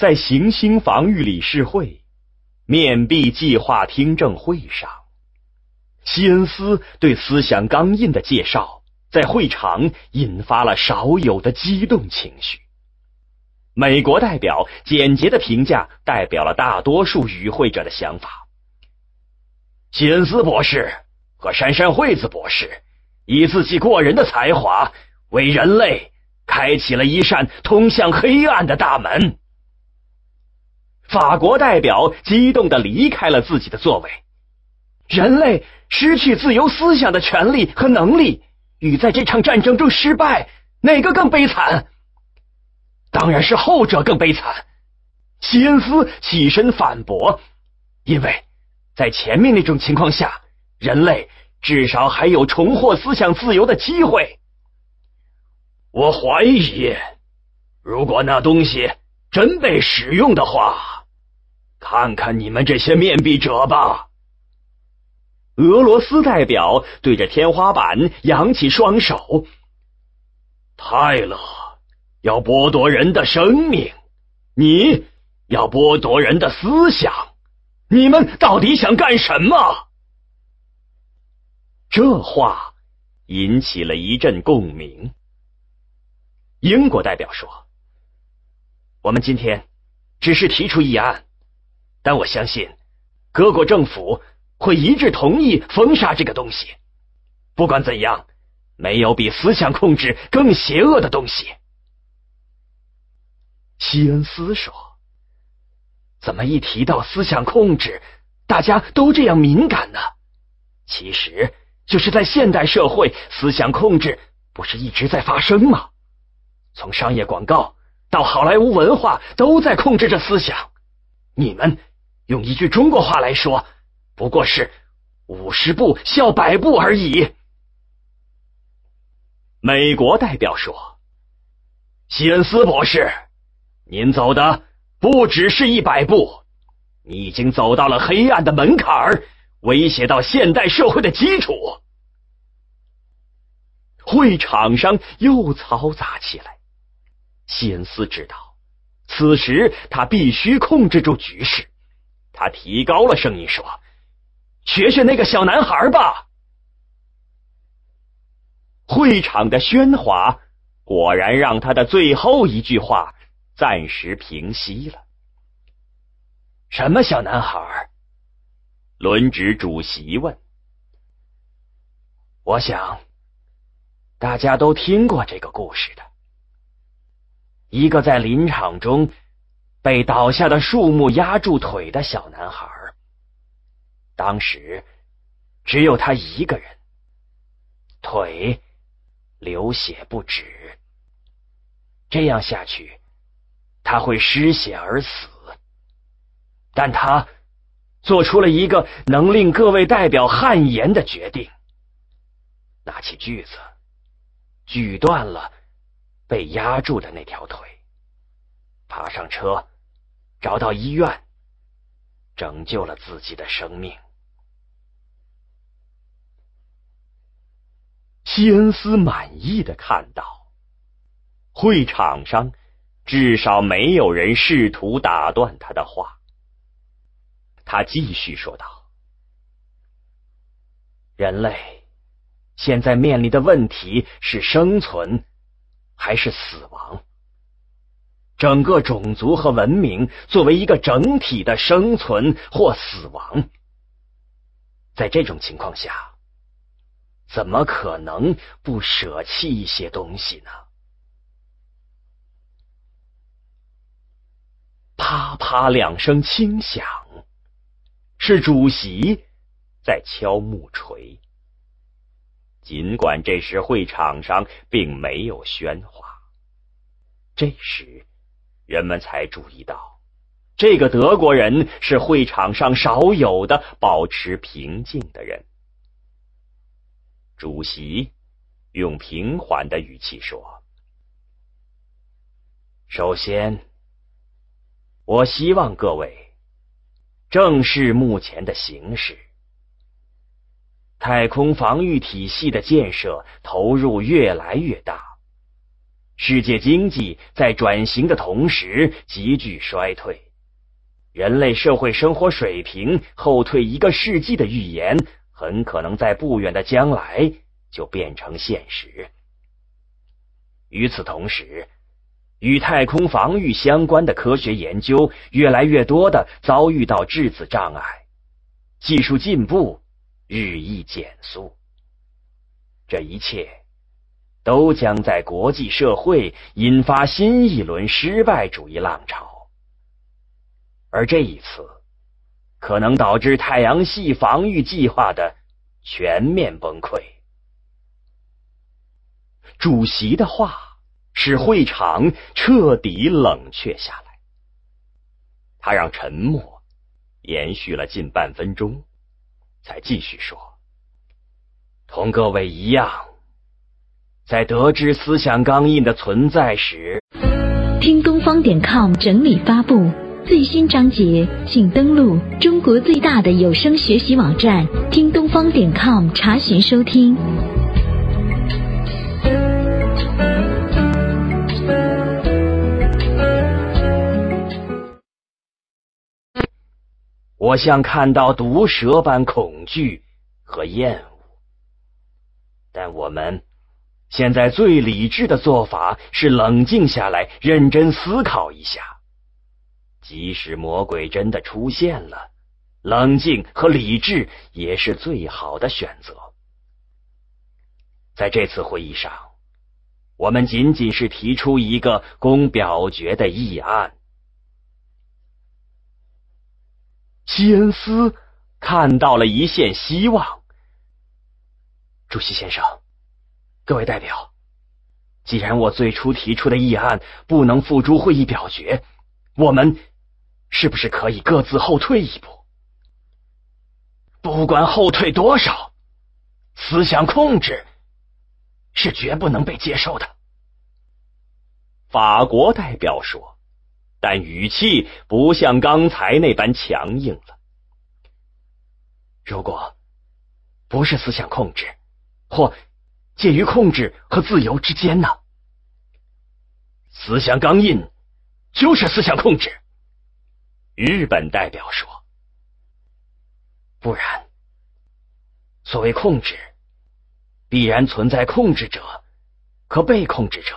在行星防御理事会面壁计划听证会上，西恩斯对思想钢印的介绍，在会场引发了少有的激动情绪。美国代表简洁的评价代表了大多数与会者的想法。西恩斯博士和珊珊惠子博士以自己过人的才华，为人类开启了一扇通向黑暗的大门。法国代表激动的离开了自己的座位。人类失去自由思想的权利和能力，与在这场战争中失败，哪个更悲惨？当然是后者更悲惨。西恩斯起身反驳，因为在前面那种情况下，人类至少还有重获思想自由的机会。我怀疑，如果那东西真被使用的话，看看你们这些面壁者吧。俄罗斯代表对着天花板扬起双手，泰勒。要剥夺人的生命，你要剥夺人的思想，你们到底想干什么？这话引起了一阵共鸣。英国代表说：“我们今天只是提出议案，但我相信各国政府会一致同意封杀这个东西。不管怎样，没有比思想控制更邪恶的东西。”西恩斯说：“怎么一提到思想控制，大家都这样敏感呢？其实就是在现代社会，思想控制不是一直在发生吗？从商业广告到好莱坞文化，都在控制着思想。你们用一句中国话来说，不过是五十步笑百步而已。”美国代表说：“西恩斯博士。”您走的不只是一百步，你已经走到了黑暗的门槛儿，威胁到现代社会的基础。会场上又嘈杂起来。西恩斯知道，此时他必须控制住局势。他提高了声音说：“学学那个小男孩吧。”会场的喧哗果然让他的最后一句话。暂时平息了。什么小男孩？轮值主席问。我想，大家都听过这个故事的。一个在林场中被倒下的树木压住腿的小男孩，当时只有他一个人，腿流血不止。这样下去。他会失血而死，但他做出了一个能令各位代表汗颜的决定：拿起锯子，锯断了被压住的那条腿，爬上车，找到医院，拯救了自己的生命。西恩斯满意的看到，会场上。至少没有人试图打断他的话。他继续说道：“人类现在面临的问题是生存还是死亡？整个种族和文明作为一个整体的生存或死亡，在这种情况下，怎么可能不舍弃一些东西呢？”啪啪两声轻响，是主席在敲木锤。尽管这时会场上并没有喧哗，这时人们才注意到，这个德国人是会场上少有的保持平静的人。主席用平缓的语气说：“首先。”我希望各位正视目前的形势。太空防御体系的建设投入越来越大，世界经济在转型的同时急剧衰退，人类社会生活水平后退一个世纪的预言，很可能在不远的将来就变成现实。与此同时，与太空防御相关的科学研究越来越多的遭遇到质子障碍，技术进步日益减速，这一切。都将在国际社会引发新一轮失败主义浪潮，而这一次可能导致太阳系防御计划的全面崩溃。主席的话使会场彻底冷却下来，他让沉默延续了近半分钟，才继续说：“同各位一样。”在得知思想钢印的存在时，听东方点 com 整理发布最新章节，请登录中国最大的有声学习网站听东方点 com 查询收听。我像看到毒蛇般恐惧和厌恶，但我们。现在最理智的做法是冷静下来，认真思考一下。即使魔鬼真的出现了，冷静和理智也是最好的选择。在这次会议上，我们仅仅是提出一个供表决的议案。西恩斯看到了一线希望，主席先生。各位代表，既然我最初提出的议案不能付诸会议表决，我们是不是可以各自后退一步？不管后退多少，思想控制是绝不能被接受的。法国代表说，但语气不像刚才那般强硬了。如果不是思想控制，或……介于控制和自由之间呢？思想刚印就是思想控制。日本代表说：“不然，所谓控制，必然存在控制者和被控制者。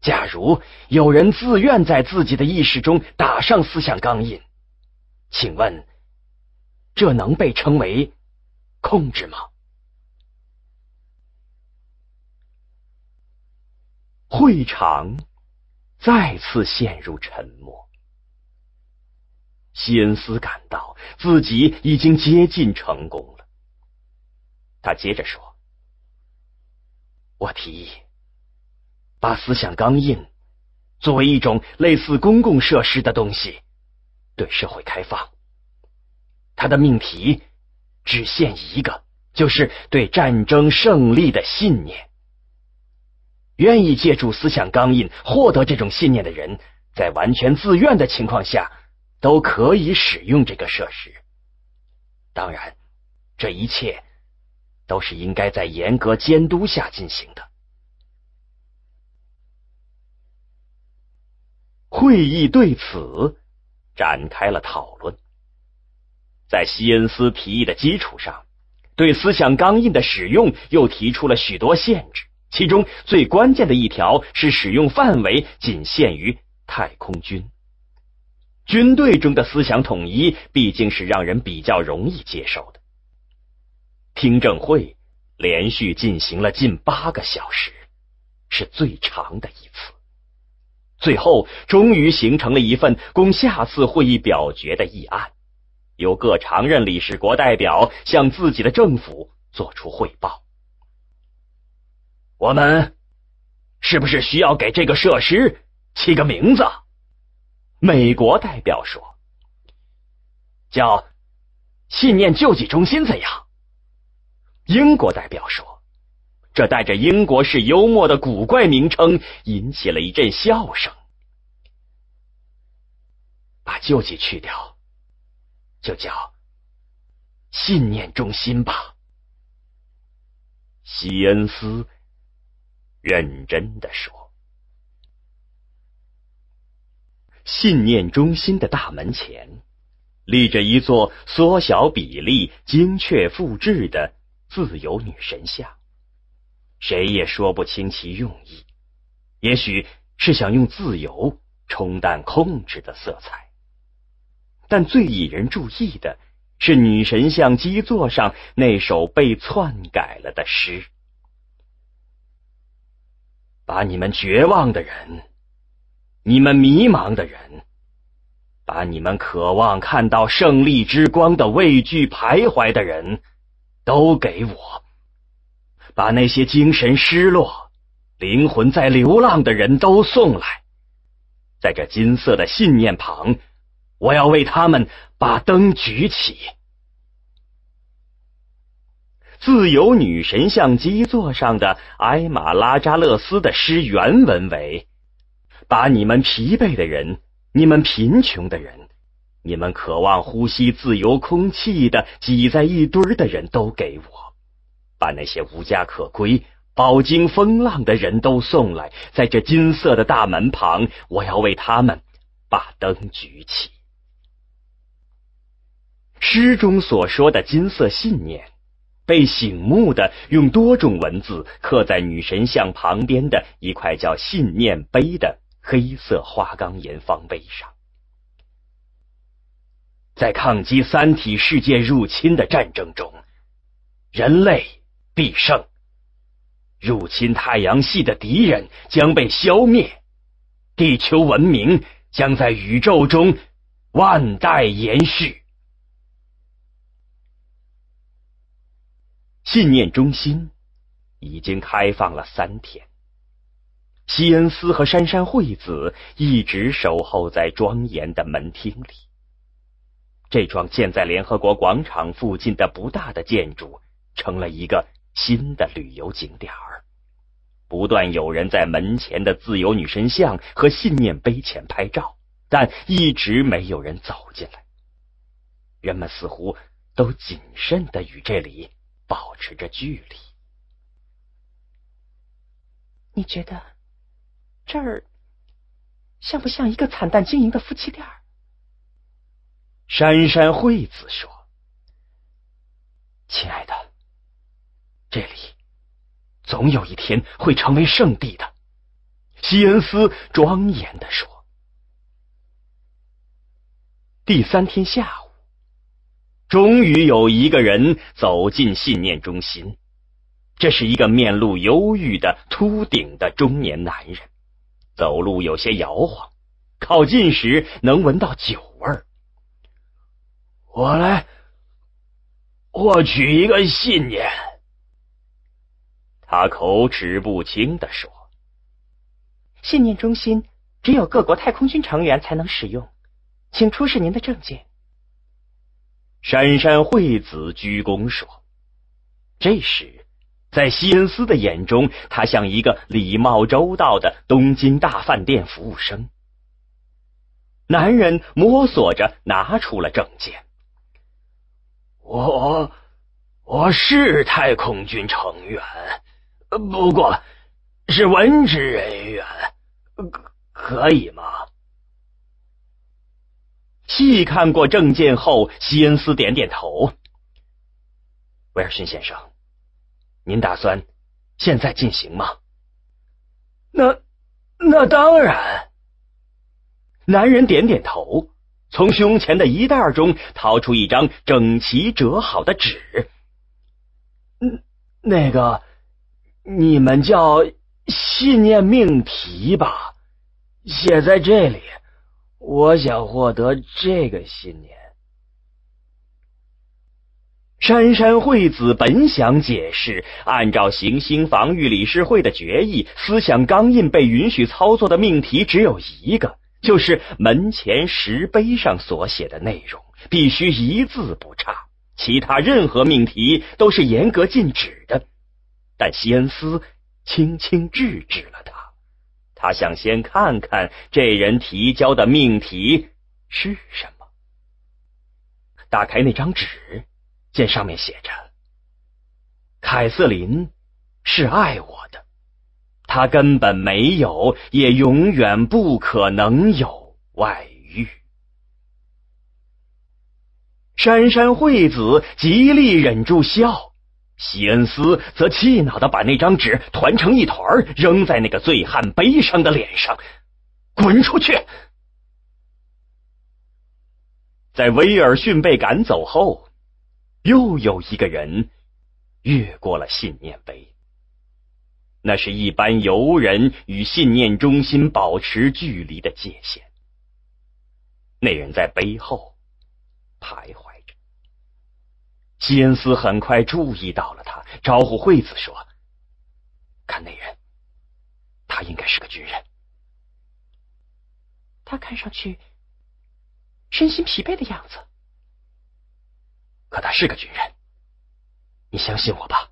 假如有人自愿在自己的意识中打上思想钢印，请问，这能被称为控制吗？”会场再次陷入沉默。西恩斯感到自己已经接近成功了。他接着说：“我提议把思想钢印作为一种类似公共设施的东西对社会开放。它的命题只限一个，就是对战争胜利的信念。”愿意借助思想钢印获得这种信念的人，在完全自愿的情况下，都可以使用这个设施。当然，这一切都是应该在严格监督下进行的。会议对此展开了讨论，在西恩斯提议的基础上，对思想钢印的使用又提出了许多限制。其中最关键的一条是使用范围仅限于太空军。军队中的思想统一毕竟是让人比较容易接受的。听证会连续进行了近八个小时，是最长的一次。最后，终于形成了一份供下次会议表决的议案，由各常任理事国代表向自己的政府作出汇报。我们是不是需要给这个设施起个名字？美国代表说：“叫信念救济中心怎样？”英国代表说：“这带着英国式幽默的古怪名称引起了一阵笑声。”把救济去掉，就叫信念中心吧。西恩斯。认真的说。信念中心的大门前立着一座缩小比例精确复制的自由女神像，谁也说不清其用意，也许是想用自由冲淡控制的色彩。但最引人注意的是女神像基座上那首被篡改了的诗。把你们绝望的人，你们迷茫的人，把你们渴望看到胜利之光的畏惧徘徊的人，都给我。”把那些精神失落、灵魂在流浪的人都送来，在这金色的信念旁，我要为他们把灯举起。自由女神像基座上的埃马拉扎勒斯的诗原文为：“把你们疲惫的人、你们贫穷的人、你们渴望呼吸自由空气的挤在一堆的人都给我。”把那些无家可归、饱经风浪的人都送来，在这金色的大门旁，我要为他们把灯举起。诗中所说的金色信念，被醒目的用多种文字刻在女神像旁边的一块叫“信念碑”的黑色花岗岩方碑上。在抗击三体世界入侵的战争中，人类。必胜！入侵太阳系的敌人将被消灭，地球文明将在宇宙中万代延续。信念中心已经开放了三天，西恩斯和珊珊惠子一直守候在庄严的门厅里。这幢建在联合国广场附近的不大的建筑，成了一个。新的旅游景点儿，不断有人在门前的自由女神像和信念碑前拍照，但一直没有人走进来。人们似乎都谨慎的与这里保持着距离。你觉得这儿像不像一个惨淡经营的夫妻店？珊珊惠子说：“亲爱的。”这里总有一天会成为圣地的，西恩斯庄严的说。第三天下午，终于有一个人走进信念中心。这是一个面露忧郁的秃顶的中年男人，走路有些摇晃，靠近时能闻到酒味儿。我来获取一个信念。他口齿不清的说：“信念中心只有各国太空军成员才能使用，请出示您的证件。”珊珊惠子鞠躬说：“这时，在西恩斯的眼中，他像一个礼貌周到的东京大饭店服务生。”男人摸索着拿出了证件：“我我是太空军成员。”不过，是文职人员，可可以吗？细看过证件后，西恩斯点点头。威尔逊先生，您打算现在进行吗？那那当然。男人点点头，从胸前的衣袋中掏出一张整齐折好的纸。嗯，那个。你们叫信念命题吧，写在这里。我想获得这个信念。珊珊惠子本想解释，按照行星防御理事会的决议，思想钢印被允许操作的命题只有一个，就是门前石碑上所写的内容，必须一字不差。其他任何命题都是严格禁止的。但西恩斯轻轻制止了他。他想先看看这人提交的命题是什么。打开那张纸，见上面写着：“凯瑟琳是爱我的，她根本没有，也永远不可能有外遇。珊珊惠子极力忍住笑，西恩斯则气恼的把那张纸团成一团，扔在那个醉汉悲伤的脸上，滚出去！在威尔逊被赶走后，又有一个人越过了信念碑。那是一般游人与信念中心保持距离的界限。那人在背后徘徊着。西恩斯很快注意到了他，招呼惠子说：“看那人，他应该是个军人。他看上去身心疲惫的样子，可他是个军人。你相信我吧。”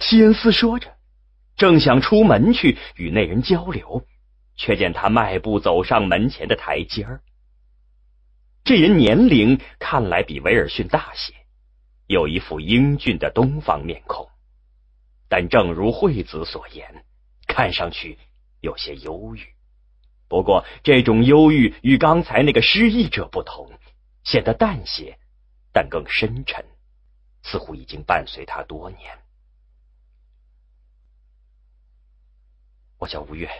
西恩斯说着，正想出门去与那人交流，却见他迈步走上门前的台阶儿。这人年龄看来比威尔逊大些，有一副英俊的东方面孔，但正如惠子所言，看上去有些忧郁。不过，这种忧郁与刚才那个失忆者不同，显得淡些，但更深沉，似乎已经伴随他多年。我叫吴越，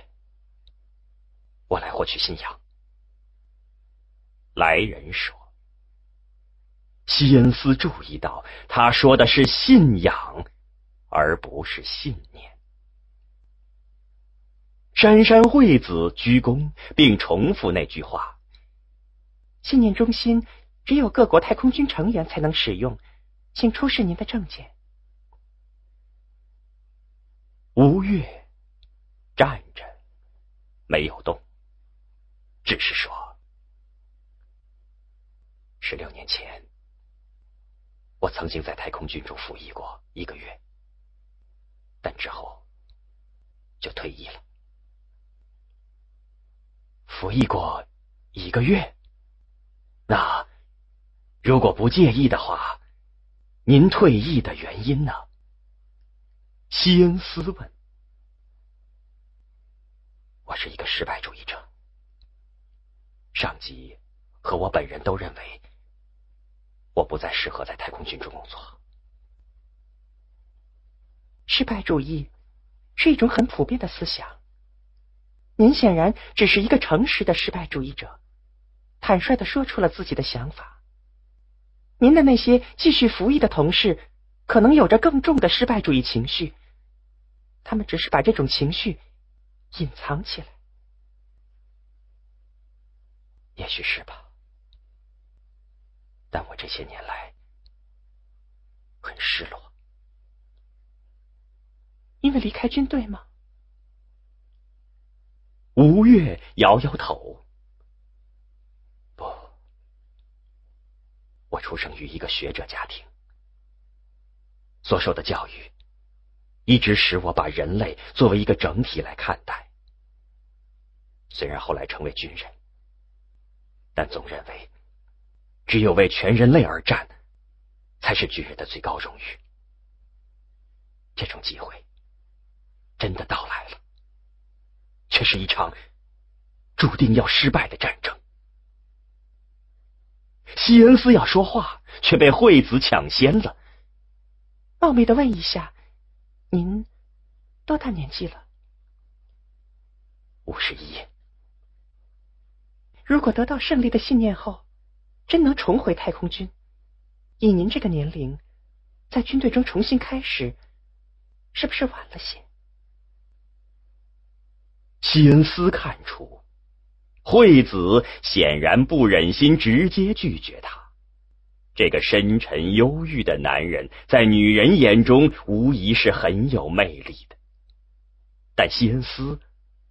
我来获取信仰。来人说：“西恩斯注意到，他说的是信仰，而不是信念。”珊珊惠子鞠躬，并重复那句话：“信念中心只有各国太空军成员才能使用，请出示您的证件。”吴越。站着，没有动，只是说：“十六年前，我曾经在太空军中服役过一个月，但之后就退役了。服役过一个月，那如果不介意的话，您退役的原因呢？”西恩斯问。我是一个失败主义者，上级和我本人都认为我不再适合在太空军中工作。失败主义是一种很普遍的思想。您显然只是一个诚实的失败主义者，坦率的说出了自己的想法。您的那些继续服役的同事可能有着更重的失败主义情绪，他们只是把这种情绪。隐藏起来，也许是吧。但我这些年来很失落，因为离开军队吗？吴越摇摇头，不，我出生于一个学者家庭，所受的教育。一直使我把人类作为一个整体来看待。虽然后来成为军人，但总认为只有为全人类而战，才是军人的最高荣誉。这种机会真的到来了，却是一场注定要失败的战争。西恩斯要说话，却被惠子抢先了。冒昧的问一下。您多大年纪了？五十一。如果得到胜利的信念后，真能重回太空军，以您这个年龄，在军队中重新开始，是不是晚了些？西恩斯看出，惠子显然不忍心直接拒绝他。这个深沉忧郁的男人，在女人眼中无疑是很有魅力的。但西恩斯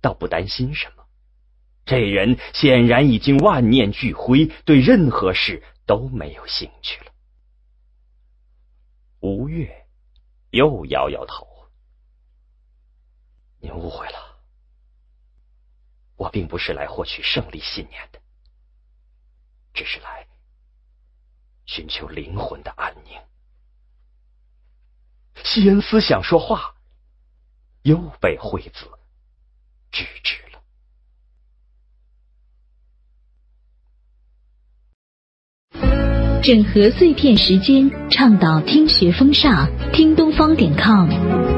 倒不担心什么，这人显然已经万念俱灰，对任何事都没有兴趣了。吴越又摇摇头：“您误会了，我并不是来获取胜利信念的，只是来……”寻求灵魂的安宁。西恩斯想说话，又被惠子制止了。整合碎片时间，倡导听学风尚。听东方点 com。